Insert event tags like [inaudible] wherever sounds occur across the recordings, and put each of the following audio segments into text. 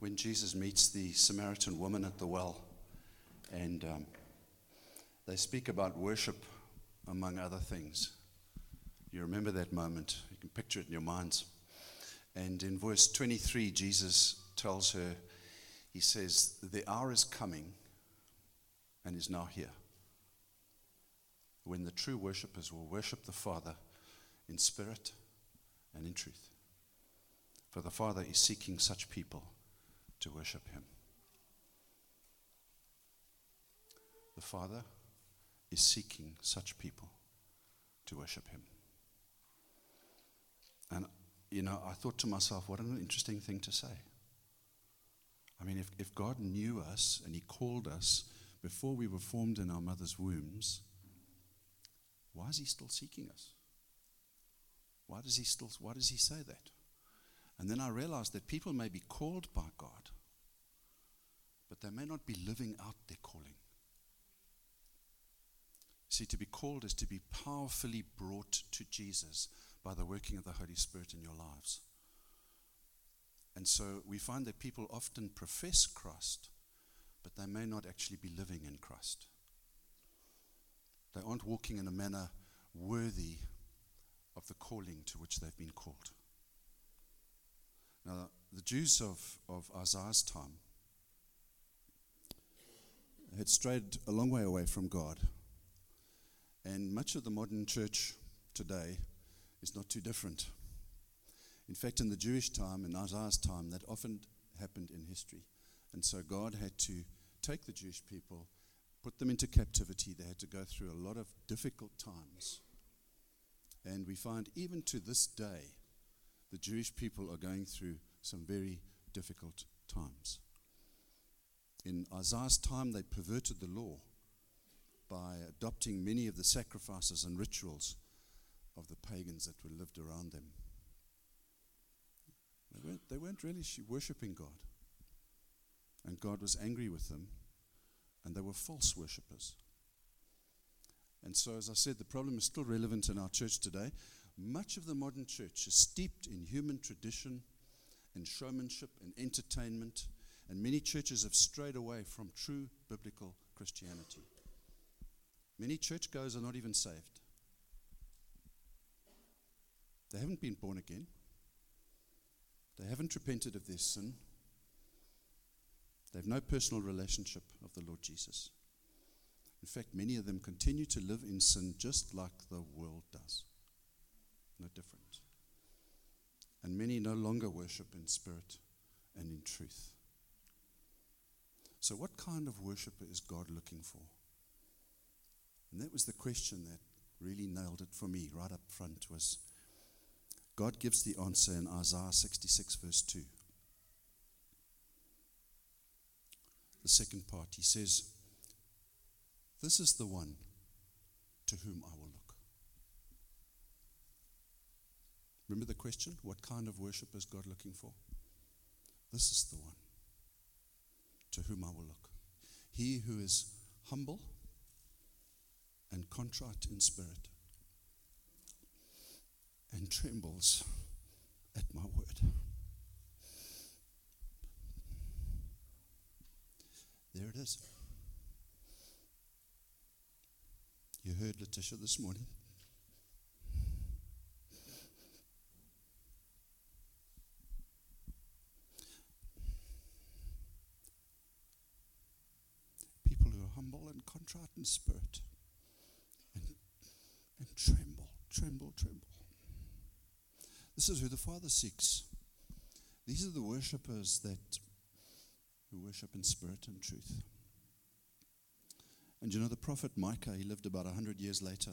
when Jesus meets the Samaritan woman at the well, and um, they speak about worship among other things. You remember that moment, you can picture it in your minds. And in verse 23, Jesus tells her, He says, The hour is coming and is now here when the true worshippers will worship the Father in spirit and in truth. For the Father is seeking such people to worship Him. The Father is seeking such people to worship Him. And, you know, I thought to myself, what an interesting thing to say. I mean, if, if God knew us and He called us before we were formed in our mother's wombs, why is He still seeking us? Why does He still, why does He say that? And then I realized that people may be called by God, but they may not be living out their calling. See, to be called is to be powerfully brought to Jesus by the working of the Holy Spirit in your lives. And so we find that people often profess Christ, but they may not actually be living in Christ. They aren't walking in a manner worthy of the calling to which they've been called. Now, the Jews of, of Isaiah's time had strayed a long way away from God. And much of the modern church today is not too different. In fact, in the Jewish time, in Isaiah's time, that often happened in history. And so God had to take the Jewish people, put them into captivity. They had to go through a lot of difficult times. And we find even to this day, the Jewish people are going through some very difficult times. In Isaiah's time, they perverted the law by adopting many of the sacrifices and rituals of the pagans that were lived around them. They weren't, they weren't really worshipping God. And God was angry with them, and they were false worshippers. And so, as I said, the problem is still relevant in our church today. Much of the modern church is steeped in human tradition, in showmanship, in entertainment, and many churches have strayed away from true biblical Christianity. Many churchgoers are not even saved. They haven't been born again. They haven't repented of their sin. They have no personal relationship of the Lord Jesus. In fact, many of them continue to live in sin just like the world does. No different. And many no longer worship in spirit and in truth. So, what kind of worshiper is God looking for? And that was the question that really nailed it for me right up front was God gives the answer in Isaiah 66 verse 2. The second part, he says, This is the one to whom I will look. Remember the question? What kind of worship is God looking for? This is the one to whom I will look. He who is humble and contrite in spirit and trembles at my word. There it is. You heard Letitia this morning. People who are in spirit and, and tremble, tremble, tremble. This is who the Father seeks. These are the worshippers that who worship in spirit and truth. And you know, the prophet Micah, he lived about 100 years later.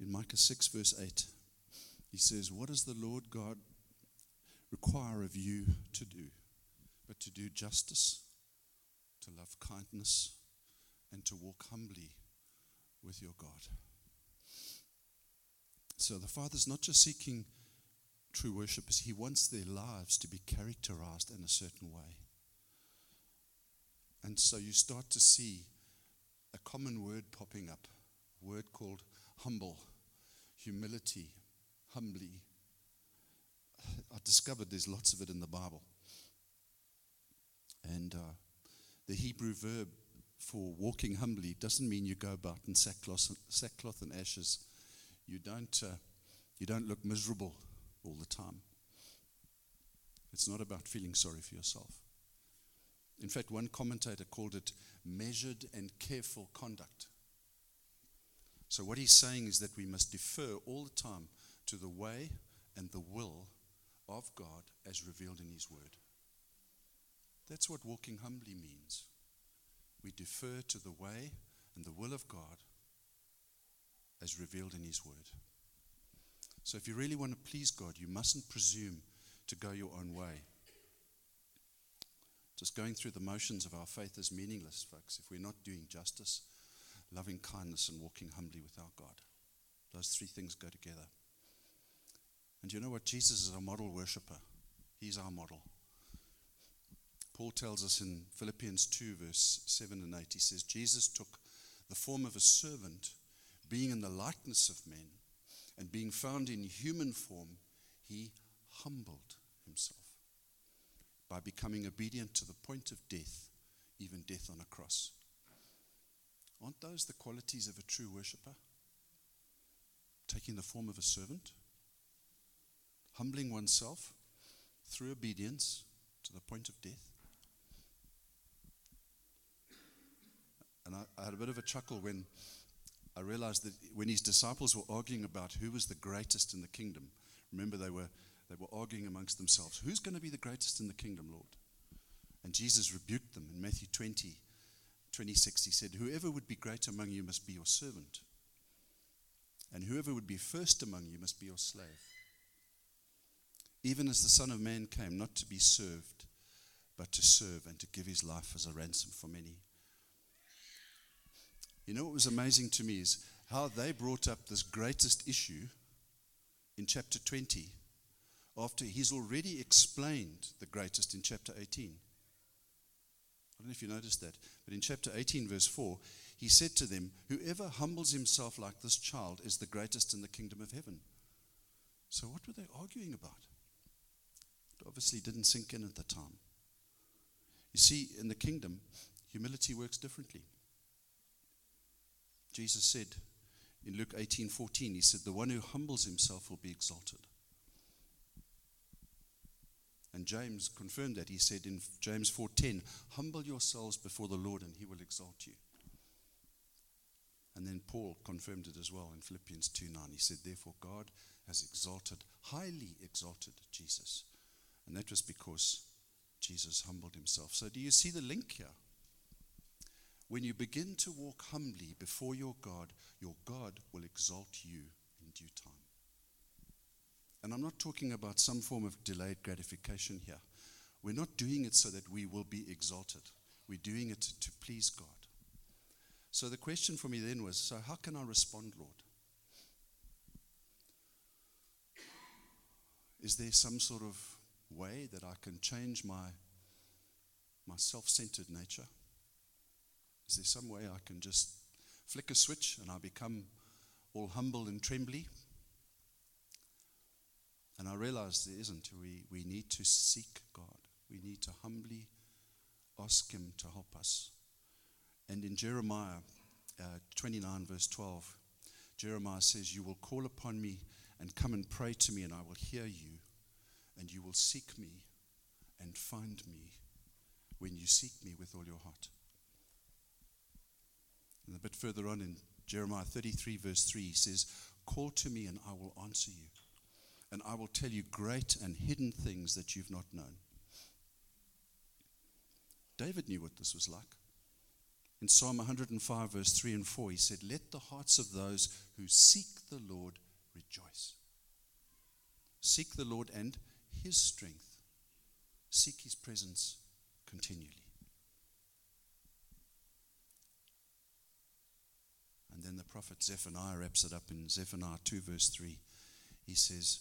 In Micah 6, verse 8, he says, What does the Lord God require of you to do? But to do justice, to love kindness, and to walk humbly with your God. So the Father's not just seeking true worshippers, He wants their lives to be characterized in a certain way. And so you start to see a common word popping up, a word called humble, humility, humbly. I discovered there's lots of it in the Bible. And uh, the Hebrew verb for walking humbly doesn't mean you go about in sackcloth, sackcloth and ashes. You don't, uh, you don't look miserable all the time. It's not about feeling sorry for yourself. In fact, one commentator called it measured and careful conduct. So, what he's saying is that we must defer all the time to the way and the will of God as revealed in His Word. That's what walking humbly means. We defer to the way and the will of God as revealed in His Word. So, if you really want to please God, you mustn't presume to go your own way. Just going through the motions of our faith is meaningless, folks, if we're not doing justice, loving kindness, and walking humbly with our God. Those three things go together. And you know what? Jesus is our model worshiper, He's our model. Paul tells us in Philippians 2, verse 7 and 8, he says, Jesus took the form of a servant, being in the likeness of men, and being found in human form, he humbled himself by becoming obedient to the point of death, even death on a cross. Aren't those the qualities of a true worshiper? Taking the form of a servant, humbling oneself through obedience to the point of death. And I, I had a bit of a chuckle when I realized that when his disciples were arguing about who was the greatest in the kingdom, remember they were they were arguing amongst themselves. Who's going to be the greatest in the kingdom, Lord? And Jesus rebuked them in Matthew 20, 26. He said, Whoever would be great among you must be your servant, and whoever would be first among you must be your slave. Even as the Son of Man came, not to be served, but to serve and to give his life as a ransom for many. You know what was amazing to me is how they brought up this greatest issue in chapter 20 after he's already explained the greatest in chapter 18. I don't know if you noticed that, but in chapter 18, verse 4, he said to them, Whoever humbles himself like this child is the greatest in the kingdom of heaven. So, what were they arguing about? It obviously didn't sink in at the time. You see, in the kingdom, humility works differently. Jesus said in Luke 18 14, He said, The one who humbles himself will be exalted. And James confirmed that. He said in James 4:10, "Humble yourselves before the Lord and he will exalt you." And then Paul confirmed it as well in Philippians 2:9. He said, "Therefore God has exalted, highly exalted Jesus." And that was because Jesus humbled himself. So do you see the link here? When you begin to walk humbly before your God, your God will exalt you in due time. And I'm not talking about some form of delayed gratification here. We're not doing it so that we will be exalted. We're doing it to please God. So the question for me then was so, how can I respond, Lord? Is there some sort of way that I can change my, my self centered nature? Is there some way I can just flick a switch and I become all humble and trembly? And I realize there isn't. We, we need to seek God. We need to humbly ask Him to help us. And in Jeremiah uh, 29, verse 12, Jeremiah says, You will call upon me and come and pray to me, and I will hear you, and you will seek me and find me when you seek me with all your heart. And a bit further on in Jeremiah 33, verse 3, he says, Call to me, and I will answer you and I will tell you great and hidden things that you've not known. David knew what this was like. In Psalm 105, verse 3 and 4, he said, Let the hearts of those who seek the Lord rejoice. Seek the Lord and his strength. Seek his presence continually. And then the prophet Zephaniah wraps it up in Zephaniah 2, verse 3. He says,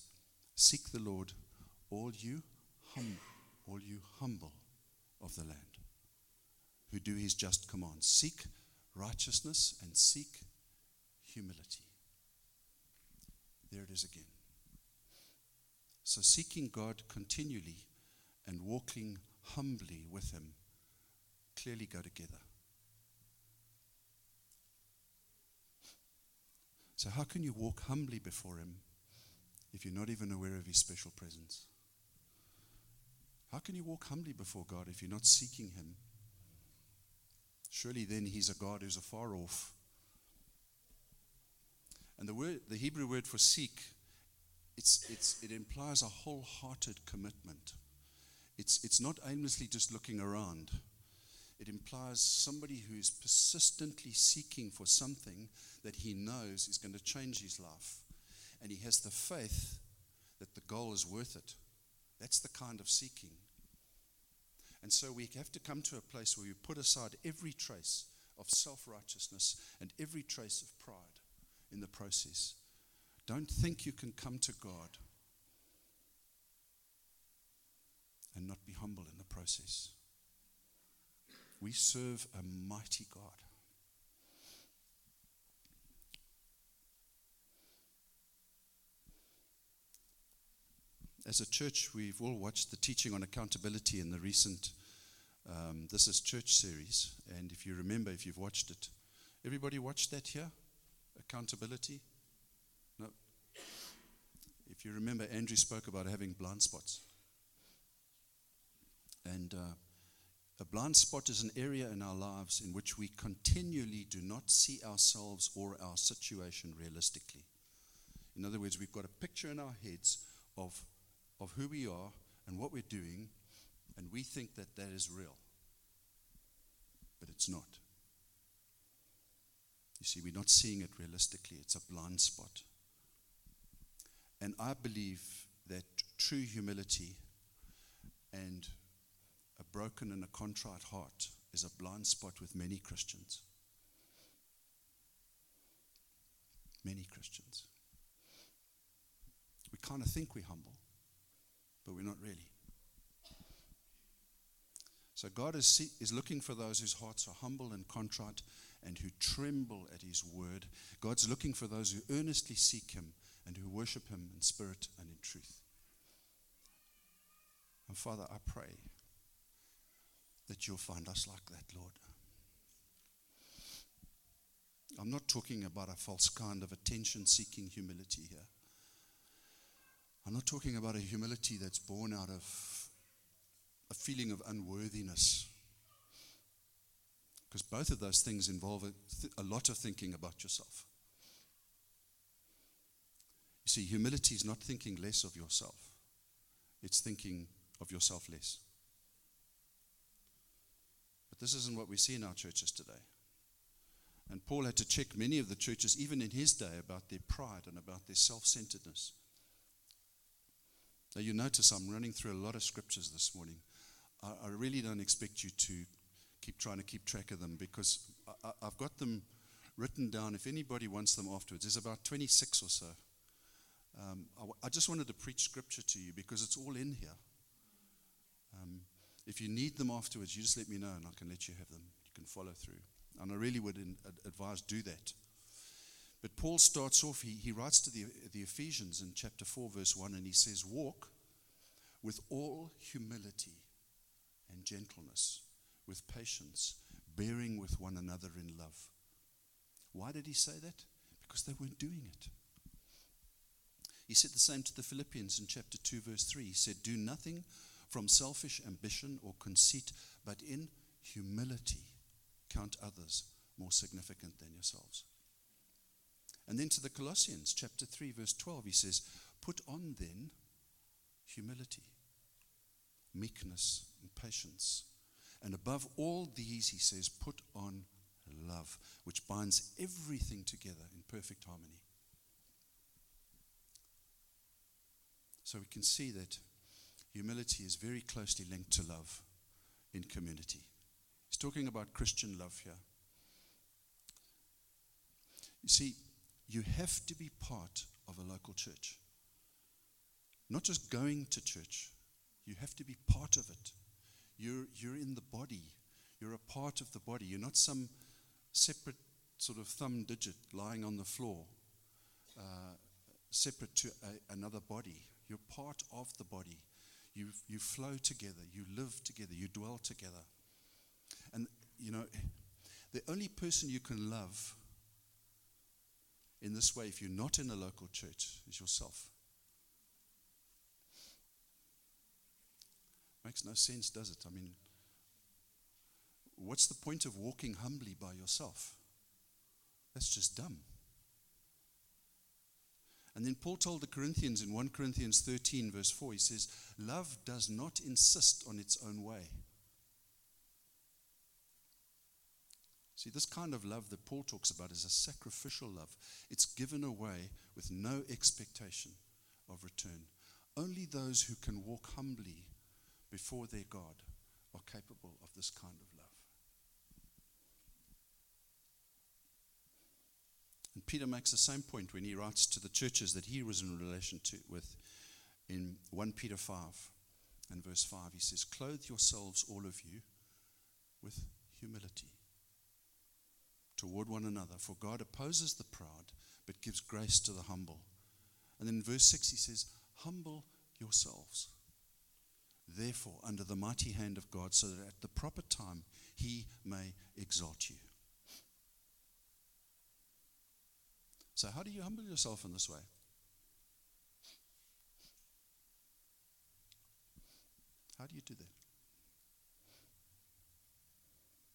Seek the Lord, all you hum, all you humble of the land, who do his just commands. Seek righteousness and seek humility. There it is again. So seeking God continually and walking humbly with him clearly go together. So, how can you walk humbly before Him if you're not even aware of His special presence? How can you walk humbly before God if you're not seeking Him? Surely then He's a God who's afar off. And the word, the Hebrew word for seek, it's, it's, it implies a wholehearted commitment. It's, it's not aimlessly just looking around. It implies somebody who is persistently seeking for something that he knows is going to change his life. And he has the faith that the goal is worth it. That's the kind of seeking. And so we have to come to a place where we put aside every trace of self righteousness and every trace of pride in the process. Don't think you can come to God and not be humble in the process. We serve a mighty God. As a church, we've all watched the teaching on accountability in the recent um, This is Church series. And if you remember, if you've watched it, everybody watched that here? Accountability? No. If you remember, Andrew spoke about having blind spots. And uh, a blind spot is an area in our lives in which we continually do not see ourselves or our situation realistically. In other words, we've got a picture in our heads of, of who we are and what we're doing, and we think that that is real. But it's not. You see, we're not seeing it realistically, it's a blind spot. And I believe that true humility and a broken and a contrite heart is a blind spot with many Christians. Many Christians. We kind of think we're humble, but we're not really. So God is, is looking for those whose hearts are humble and contrite and who tremble at his word. God's looking for those who earnestly seek him and who worship him in spirit and in truth. And Father, I pray that you'll find us like that, Lord. I'm not talking about a false kind of attention seeking humility here. I'm not talking about a humility that's born out of a feeling of unworthiness. Because both of those things involve a, th- a lot of thinking about yourself. You see, humility is not thinking less of yourself, it's thinking of yourself less. This isn't what we see in our churches today. And Paul had to check many of the churches, even in his day, about their pride and about their self centeredness. Now, you notice I'm running through a lot of scriptures this morning. I, I, really don't expect you to keep trying to keep track of them because I, have got them written down. If anybody wants them afterwards, there's about 26 or so. Um, I, I, just wanted to preach scripture to you because it's all in here. If you need them afterwards, you just let me know and I can let you have them. You can follow through. And I really would in, advise do that. But Paul starts off, he, he writes to the, the Ephesians in chapter 4, verse 1, and he says, Walk with all humility and gentleness, with patience, bearing with one another in love. Why did he say that? Because they weren't doing it. He said the same to the Philippians in chapter 2, verse 3. He said, Do nothing from selfish ambition or conceit, but in humility count others more significant than yourselves. And then to the Colossians, chapter 3, verse 12, he says, Put on then humility, meekness, and patience. And above all these, he says, Put on love, which binds everything together in perfect harmony. So we can see that humility is very closely linked to love in community. He's talking about Christian love here. You see, you have to be part of a local church. Not just going to church, you have to be part of it. You're, you're in the body, you're a part of the body. You're not some separate sort of thumb digit lying on the floor, uh, separate to a, another body. You're part of the body. You, you flow together, you live together, you dwell together. And, you know, the only person you can love in this way, if you're not in a local church, is yourself. Makes no sense, does it? I mean, what's the point of walking humbly by yourself? That's just dumb. And then Paul told the Corinthians in 1 Corinthians 13, verse 4, he says, Love does not insist on its own way. See, this kind of love that Paul talks about is a sacrificial love. It's given away with no expectation of return. Only those who can walk humbly before their God are capable of this kind of love. And Peter makes the same point when he writes to the churches that he was in relation to with in 1 Peter 5 and verse 5 he says clothe yourselves all of you with humility toward one another. For God opposes the proud, but gives grace to the humble. And then in verse 6, he says, Humble yourselves, therefore, under the mighty hand of God, so that at the proper time he may exalt you. So, how do you humble yourself in this way? How do you do that?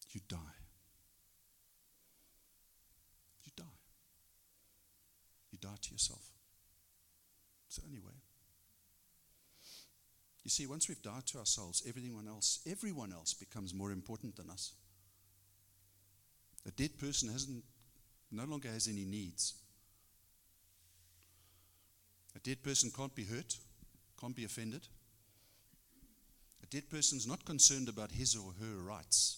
You die. You die. You die to yourself. It's the only way. You see, once we've died to ourselves, everyone else, everyone else becomes more important than us. A dead person hasn't, no longer has any needs. A dead person can't be hurt, can't be offended. A dead person is not concerned about his or her rights.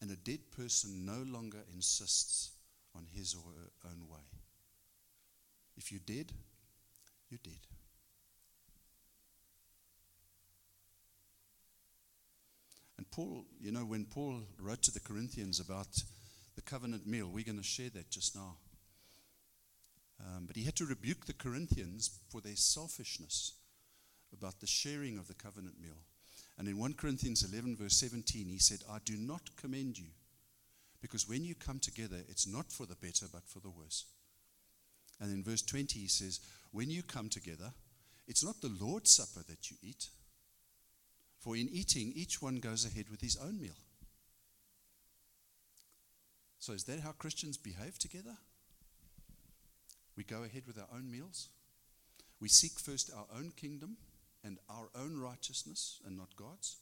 And a dead person no longer insists on his or her own way. If you're dead, you're dead. And Paul, you know, when Paul wrote to the Corinthians about the covenant meal, we're going to share that just now. Um, but he had to rebuke the Corinthians for their selfishness about the sharing of the covenant meal. And in 1 Corinthians 11, verse 17, he said, I do not commend you, because when you come together, it's not for the better, but for the worse. And in verse 20, he says, When you come together, it's not the Lord's Supper that you eat, for in eating, each one goes ahead with his own meal. So, is that how Christians behave together? We go ahead with our own meals. We seek first our own kingdom and our own righteousness and not God's.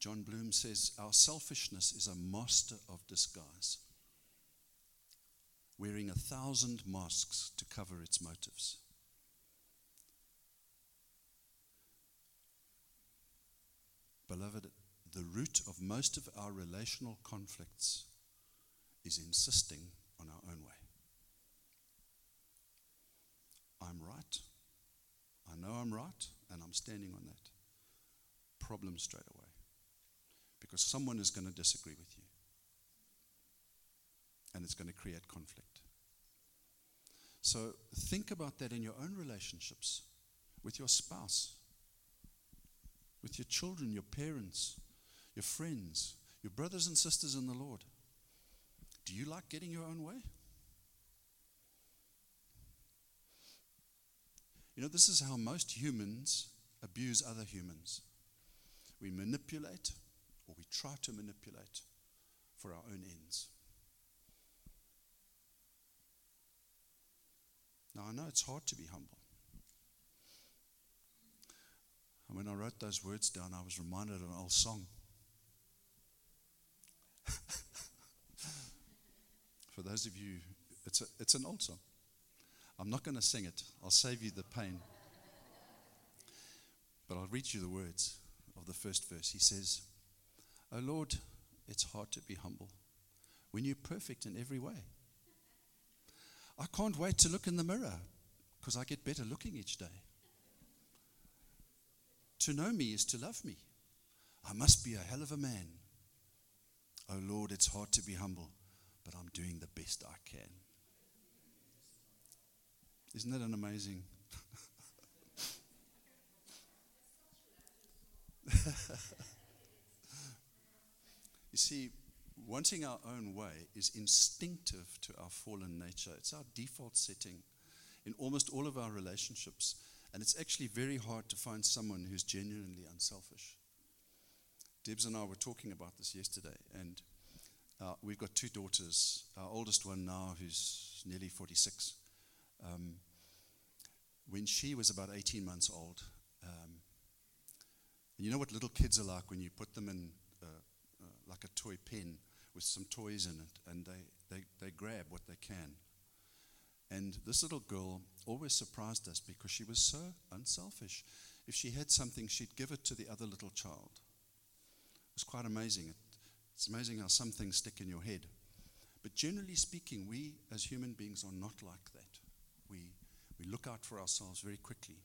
Jon Bloom says, Our selfishness is a master of disguise, wearing a thousand masks to cover its motives. Beloved, the root of most of our relational conflicts is insisting on our own way. I'm right. I know I'm right, and I'm standing on that. Problem straight away because someone is going to disagree with you. And it's going to create conflict. So think about that in your own relationships with your spouse, with your children, your parents, your friends, your brothers and sisters in the Lord. Do you like getting your own way? You know, this is how most humans abuse other humans. We manipulate, or we try to manipulate for our own ends. Now, I know it's hard to be humble. And when I wrote those words down, I was reminded of an old song. [laughs] For those of you, it's, a, it's an old song. I'm not going to sing it, I'll save you the pain. But I'll read you the words of the first verse. He says, Oh Lord, it's hard to be humble when you're perfect in every way. I can't wait to look in the mirror because I get better looking each day. To know me is to love me. I must be a hell of a man. Oh Lord, it's hard to be humble, but I'm doing the best I can. Isn't that an amazing? [laughs] you see, wanting our own way is instinctive to our fallen nature. It's our default setting in almost all of our relationships. And it's actually very hard to find someone who's genuinely unselfish. Debs and I were talking about this yesterday, and uh, we've got two daughters. Our oldest one now, who's nearly 46, um, when she was about 18 months old, um, you know what little kids are like when you put them in uh, uh, like a toy pen with some toys in it, and they, they, they grab what they can. And this little girl always surprised us because she was so unselfish. If she had something, she'd give it to the other little child. It was quite amazing. It's amazing how some things stick in your head. But generally speaking, we as human beings are not like that. We, we look out for ourselves very quickly.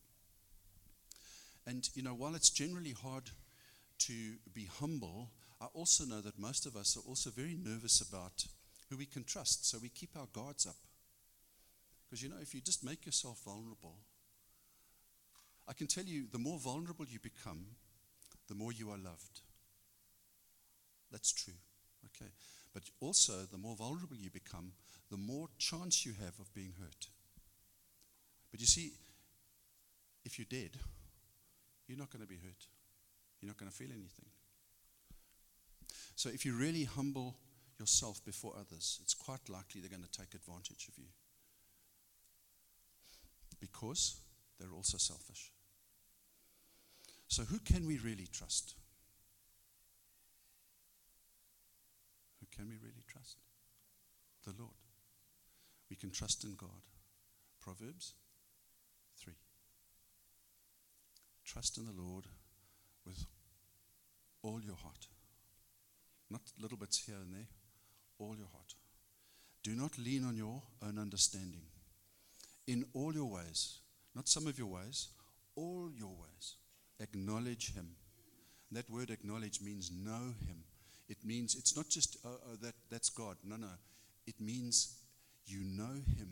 And, you know, while it's generally hard to be humble, I also know that most of us are also very nervous about who we can trust. So we keep our guards up. Because, you know, if you just make yourself vulnerable, I can tell you the more vulnerable you become, the more you are loved. That's true. Okay. But also, the more vulnerable you become, the more chance you have of being hurt. But you see, if you're dead, you're not going to be hurt. You're not going to feel anything. So if you really humble yourself before others, it's quite likely they're going to take advantage of you. Because they're also selfish. So who can we really trust? Can we really trust? The Lord. We can trust in God. Proverbs 3. Trust in the Lord with all your heart. Not little bits here and there, all your heart. Do not lean on your own understanding. In all your ways, not some of your ways, all your ways, acknowledge Him. That word acknowledge means know Him. It means it's not just, oh, oh, that, that's God. No, no. It means you know Him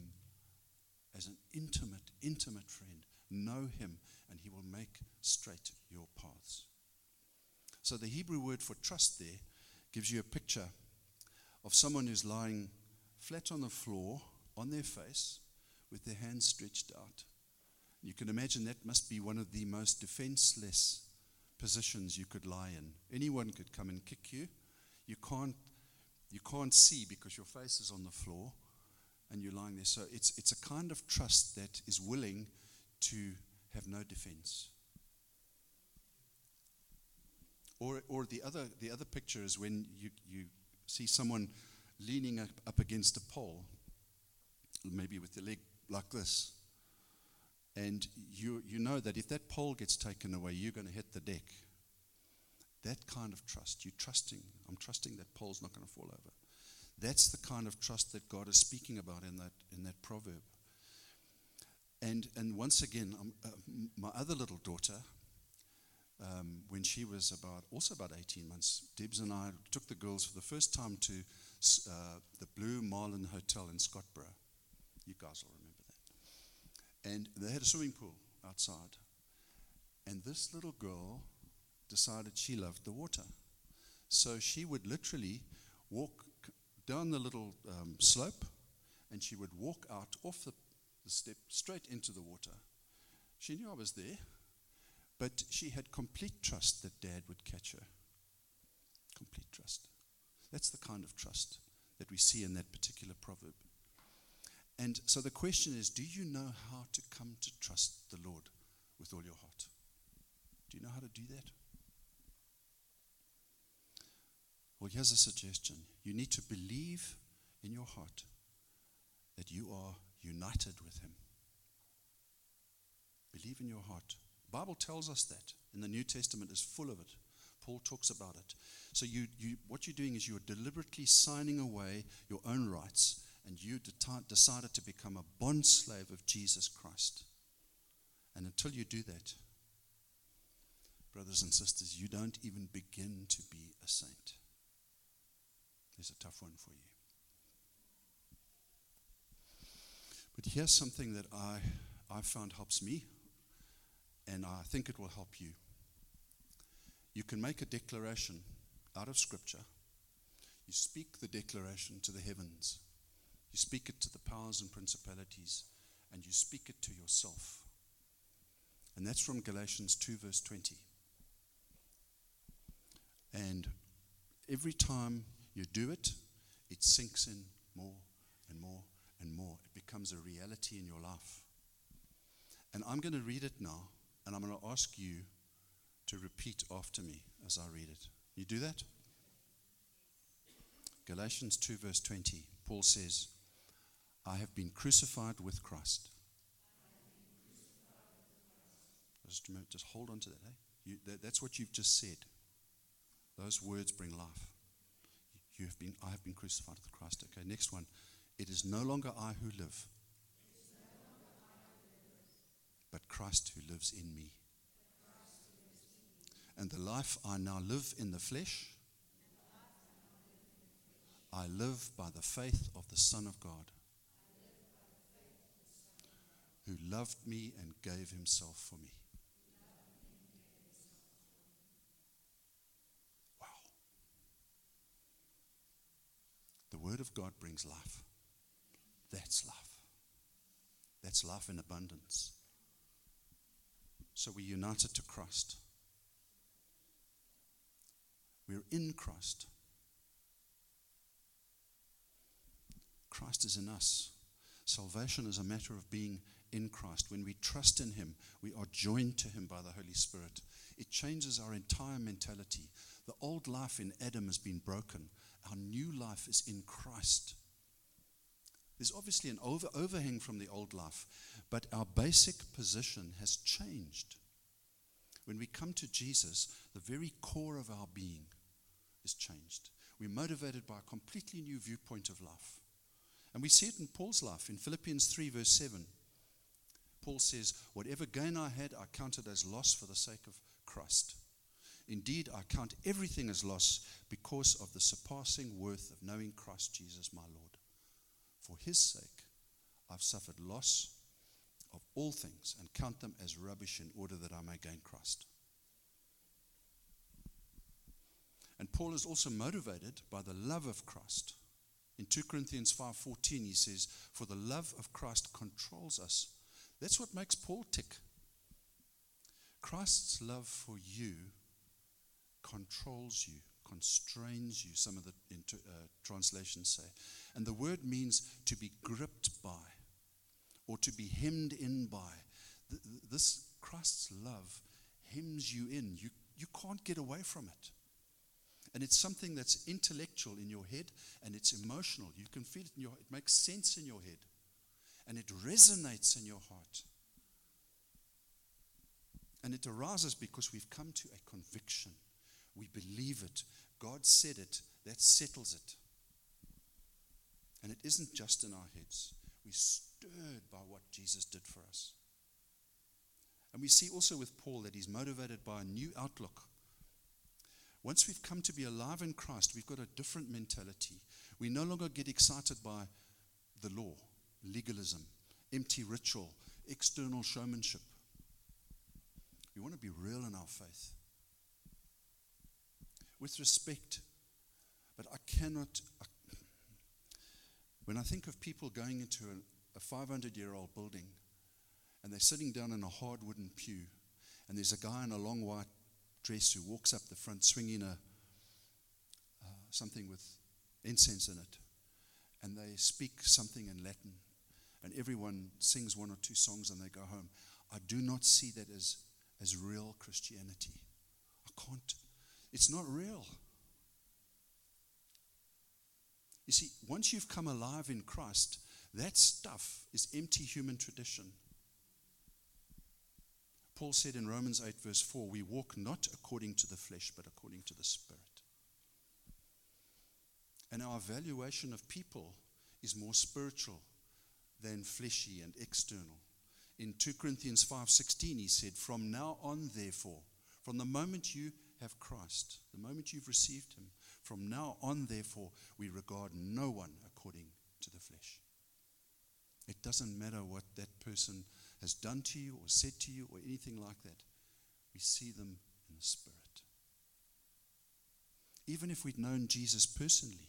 as an intimate, intimate friend. Know Him, and He will make straight your paths. So the Hebrew word for trust there gives you a picture of someone who's lying flat on the floor, on their face, with their hands stretched out. You can imagine that must be one of the most defenseless positions you could lie in. Anyone could come and kick you you can't, you can't see because your face is on the floor and you're lying there. So it's, it's a kind of trust that is willing to have no defense. Or, or the, other, the other picture is when you, you see someone leaning up, up against a pole, maybe with the leg like this. And you, you know that if that pole gets taken away, you're going to hit the deck. That kind of trust, you're trusting, I'm trusting that pole's not going to fall over. That's the kind of trust that God is speaking about in that, in that proverb. And, and once again, um, uh, my other little daughter, um, when she was about also about 18 months, Debs and I took the girls for the first time to uh, the Blue Marlin Hotel in Scottburgh. You guys will remember that. And they had a swimming pool outside. And this little girl decided she loved the water. So she would literally walk down the little um, slope and she would walk out off the, the step straight into the water. She knew I was there, but she had complete trust that dad would catch her. Complete trust. That's the kind of trust that we see in that particular proverb. And so the question is do you know how to come to trust the Lord with all your heart? Do you know how to do that? Well, here's a suggestion you need to believe in your heart that you are united with Him. Believe in your heart. The Bible tells us that, and the New Testament is full of it. Paul talks about it. So you, you, what you're doing is you're deliberately signing away your own rights, and you de- decided to become a bond slave of Jesus Christ. And until you do that, brothers and sisters, you don't even begin to be a saint is a tough one for you. But here's something that I, I found helps me, and I think it will help you. you can make a declaration out of Scripture. You speak the declaration to the heavens, you speak it to the powers and principalities, and you speak it to yourself. And that's from Galatians 2, verse 20. And every time you do it, it sinks in more and more and more. It becomes a reality in your life. And I'm going to read it now, and I'm going to ask you to repeat after me as I read it. You do that? Galatians 2, verse 20. Paul says, I have been crucified with Christ. Just, just hold on to that, eh? You, that. That's what you've just said. Those words bring life. You have been, I have been crucified with Christ. Okay, next one. It is no longer I who live, but Christ who lives in me. And the life I now live in the flesh, I live by the faith of the Son of God, who loved me and gave himself for me. Word of God brings life. That's life. That's life in abundance. So we're united to Christ. We're in Christ. Christ is in us. Salvation is a matter of being in Christ. When we trust in Him, we are joined to Him by the Holy Spirit. It changes our entire mentality. The old life in Adam has been broken, our new life is in Christ. There's obviously an over, overhang from the old life, but our basic position has changed. When we come to Jesus, the very core of our being is changed. We're motivated by a completely new viewpoint of life. And we see it in Paul's life in Philippians 3, verse 7. Paul says, Whatever gain I had, I counted as loss for the sake of Christ. Indeed, I count everything as loss because of the surpassing worth of knowing Christ Jesus my Lord. For his sake, I've suffered loss of all things and count them as rubbish in order that I may gain Christ. And Paul is also motivated by the love of Christ. In 2 Corinthians 5:14 he says, "For the love of Christ controls us." That's what makes Paul tick. Christ's love for you controls you, constrains you, some of the uh, translations say. And the word means to be gripped by or to be hemmed in by. This Christ's love hems you in. You, you can't get away from it. And it's something that's intellectual in your head and it's emotional. You can feel it in your it makes sense in your head. And it resonates in your heart. And it arises because we've come to a conviction. We believe it. God said it. That settles it. And it isn't just in our heads. We're stirred by what Jesus did for us. And we see also with Paul that he's motivated by a new outlook once we've come to be alive in Christ, we've got a different mentality. We no longer get excited by the law, legalism, empty ritual, external showmanship. We want to be real in our faith. With respect, but I cannot. I, when I think of people going into a, a 500 year old building and they're sitting down in a hard wooden pew, and there's a guy in a long white dress who walks up the front swinging a uh, something with incense in it, and they speak something in Latin, and everyone sings one or two songs and they go home. I do not see that as as real Christianity. I can't. It's not real. You see, once you've come alive in Christ, that stuff is empty human tradition. Paul said in Romans 8, verse 4, we walk not according to the flesh, but according to the Spirit. And our evaluation of people is more spiritual than fleshy and external. In 2 Corinthians 5:16 he said, "From now on therefore, from the moment you have Christ, the moment you've received him, from now on therefore we regard no one according to the flesh." It doesn't matter what that person has done to you or said to you or anything like that. We see them in the Spirit. even if we'd known Jesus personally,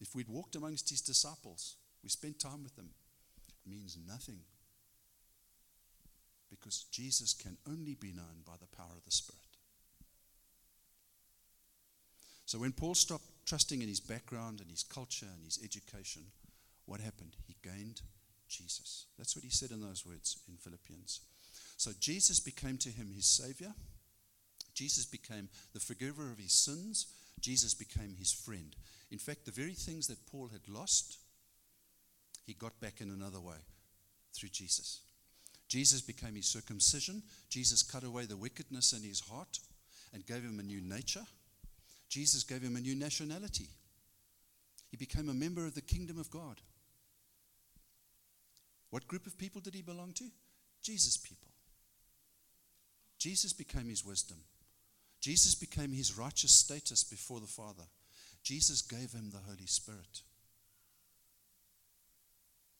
if we'd walked amongst his disciples, we spent time with them, it means nothing. Because Jesus can only be known by the power of the Spirit. So when Paul stopped trusting in his background and his culture and his education, what happened? He gained Jesus. That's what he said in those words in Philippians. So Jesus became to him his Savior. Jesus became the forgiver of his sins. Jesus became his friend. In fact, the very things that Paul had lost, he got back in another way through Jesus. Jesus became his circumcision. Jesus cut away the wickedness in his heart and gave him a new nature. Jesus gave him a new nationality. He became a member of the kingdom of God. What group of people did he belong to? Jesus' people. Jesus became his wisdom. Jesus became his righteous status before the Father. Jesus gave him the Holy Spirit.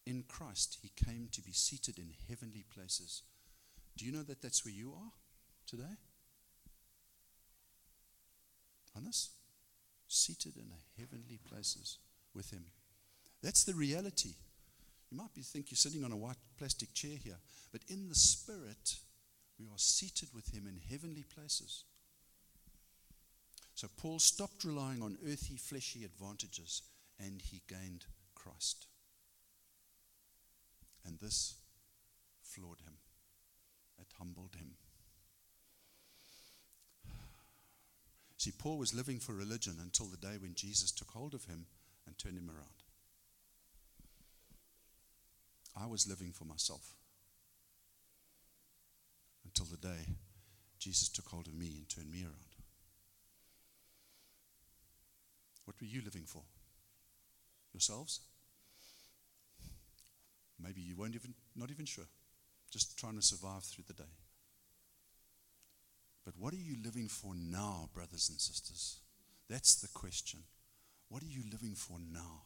In Christ, he came to be seated in heavenly places. Do you know that that's where you are today? Honest? Seated in heavenly places with him. That's the reality. You might be think you're sitting on a white plastic chair here, but in the spirit, we are seated with him in heavenly places. So Paul stopped relying on earthly, fleshy advantages and he gained Christ. And this floored him, it humbled him. See, Paul was living for religion until the day when Jesus took hold of him and turned him around. I was living for myself until the day Jesus took hold of me and turned me around. What were you living for? Yourselves? Maybe you weren't even not even sure. Just trying to survive through the day. But what are you living for now, brothers and sisters? That's the question. What are you living for now?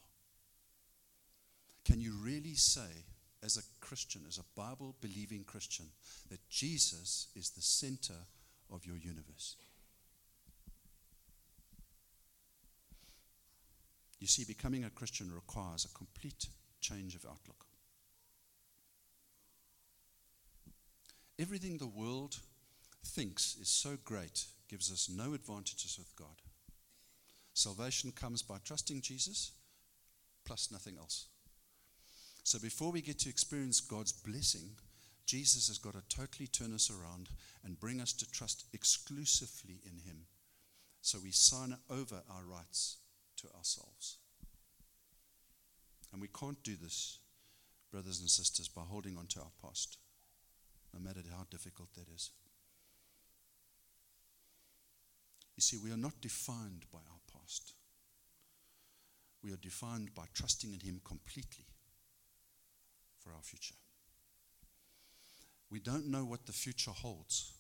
Can you really say as a Christian, as a Bible believing Christian, that Jesus is the center of your universe. You see, becoming a Christian requires a complete change of outlook. Everything the world thinks is so great gives us no advantages with God. Salvation comes by trusting Jesus plus nothing else. So before we get to experience God's blessing, Jesus has got to totally turn us around and bring us to trust exclusively in Him. So we sign over our rights to ourselves. And we can't do this, brothers and sisters, by holding on to our past, no matter how difficult that is. You see, we are not defined by our past. We are defined by trusting in Him completely for our future. We don't know what the future holds,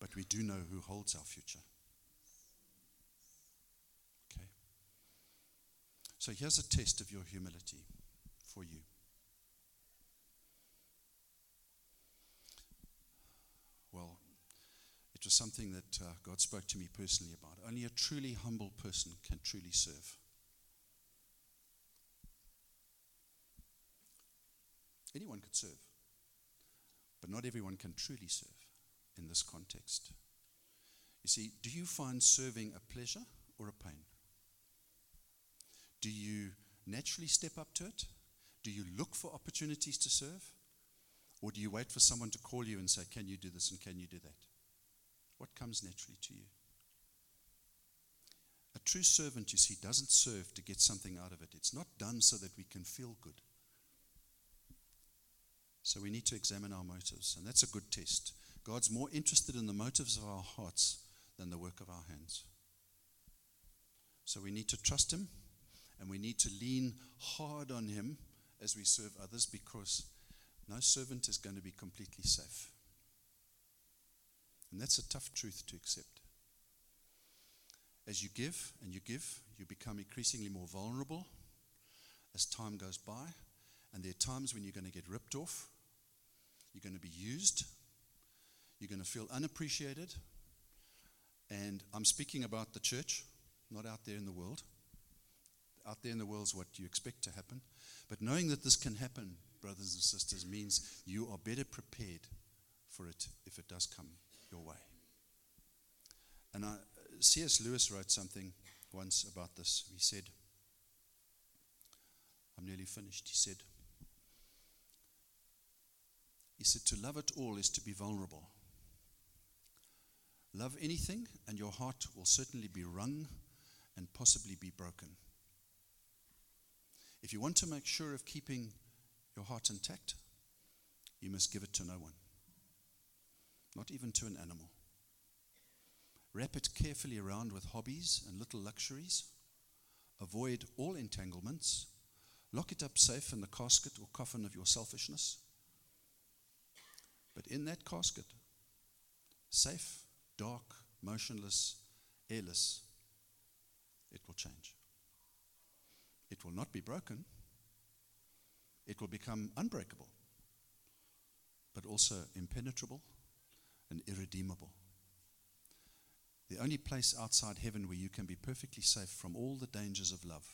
but we do know who holds our future. Okay? So here's a test of your humility for you. Well, it was something that uh, God spoke to me personally about. Only a truly humble person can truly serve. Anyone could serve, but not everyone can truly serve in this context. You see, do you find serving a pleasure or a pain? Do you naturally step up to it? Do you look for opportunities to serve? Or do you wait for someone to call you and say, Can you do this and can you do that? What comes naturally to you? A true servant, you see, doesn't serve to get something out of it. It's not done so that we can feel good. So we need to examine our motives, and that's a good test. God's more interested in the motives of our hearts than the work of our hands. So we need to trust Him, and we need to lean hard on Him as we serve others because no servant is going to be completely safe. And that's a tough truth to accept. As you give and you give, you become increasingly more vulnerable as time goes by. And there are times when you're going to get ripped off you're going to be used. You're going to feel unappreciated. And I'm speaking about the church, not out there in the world. Out there in the world is what you expect to happen. But knowing that this can happen, brothers and sisters, means you are better prepared for it if it does come your way. And I, C.S. Lewis wrote something once about this. He said, I'm nearly finished. He said, he said, to love it all is to be vulnerable. Love anything, and your heart will certainly be wrung and possibly be broken. If you want to make sure of keeping your heart intact, you must give it to no one, not even to an animal. Wrap it carefully around with hobbies and little luxuries. Avoid all entanglements. Lock it up safe in the casket or coffin of your selfishness. But in that casket, safe, dark, motionless, airless, it will change. It will not be broken, it will become unbreakable, but also impenetrable and irredeemable. The only place outside heaven where you can be perfectly safe from all the dangers of love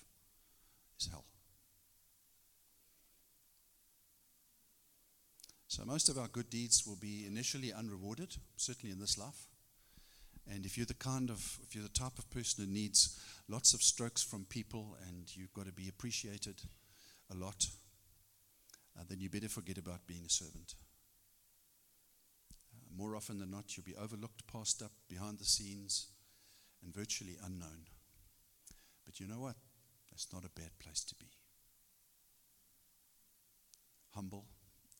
is hell. So, most of our good deeds will be initially unrewarded, certainly in this life. And if you're the kind of, if you're the type of person who needs lots of strokes from people and you've got to be appreciated a lot, uh, then you better forget about being a servant. More often than not, you'll be overlooked, passed up, behind the scenes, and virtually unknown. But you know what? That's not a bad place to be. Humble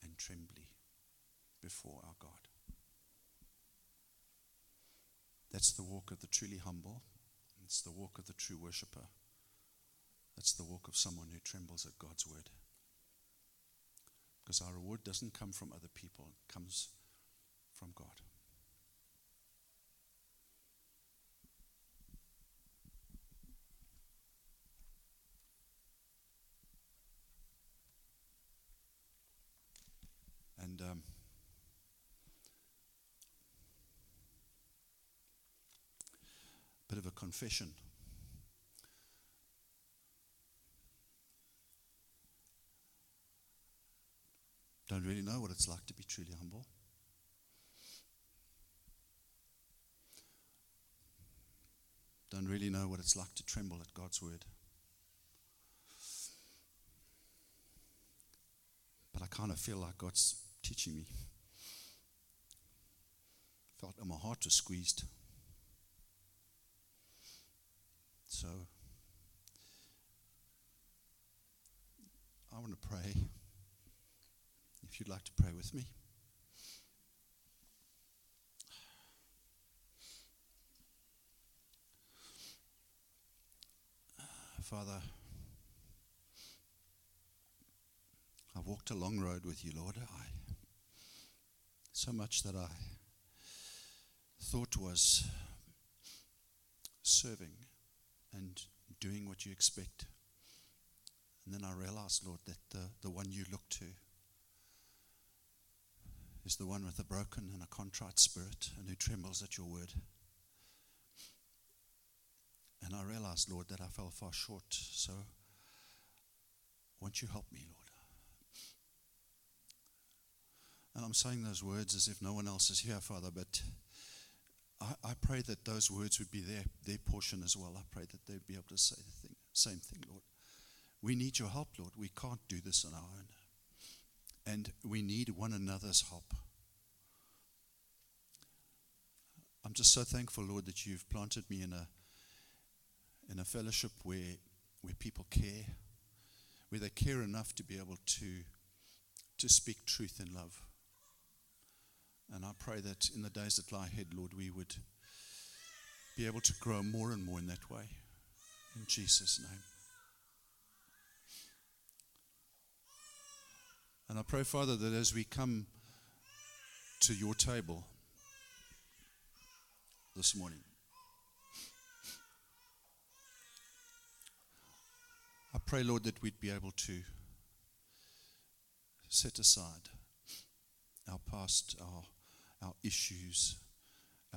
and trembly before our God. That's the walk of the truly humble. It's the walk of the true worshiper. That's the walk of someone who trembles at God's word. Because our reward doesn't come from other people, it comes from God. And um, bit of a confession. Don't really know what it's like to be truly humble. Don't really know what it's like to tremble at God's word. But I kind of feel like God's teaching me. Felt my heart was squeezed. So I want to pray. If you'd like to pray with me. Father, I've walked a long road with you, Lord. I so much that I thought was serving and doing what you expect. And then I realized, Lord, that the, the one you look to is the one with a broken and a contrite spirit and who trembles at your word. And I realized, Lord, that I fell far short. So won't you help me, Lord? And I'm saying those words as if no one else is here, Father, but I, I pray that those words would be their, their portion as well. I pray that they'd be able to say the thing, same thing, Lord. We need your help, Lord. We can't do this on our own. And we need one another's help. I'm just so thankful, Lord, that you've planted me in a in a fellowship where where people care, where they care enough to be able to to speak truth in love. And I pray that in the days that lie ahead, Lord, we would be able to grow more and more in that way. In Jesus' name. And I pray, Father, that as we come to your table this morning, I pray, Lord, that we'd be able to set aside our past, our our issues,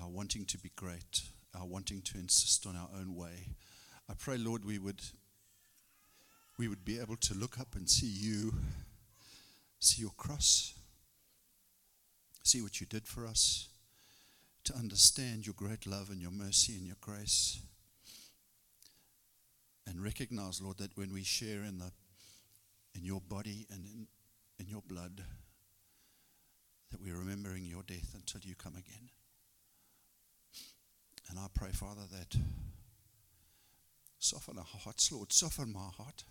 our wanting to be great, our wanting to insist on our own way. I pray, Lord, we would we would be able to look up and see you, see your cross, see what you did for us, to understand your great love and your mercy and your grace. And recognize, Lord, that when we share in the in your body and in, in your blood, that we're remembering your death until you come again. And I pray, Father, that soften our hearts, Lord, soften my heart.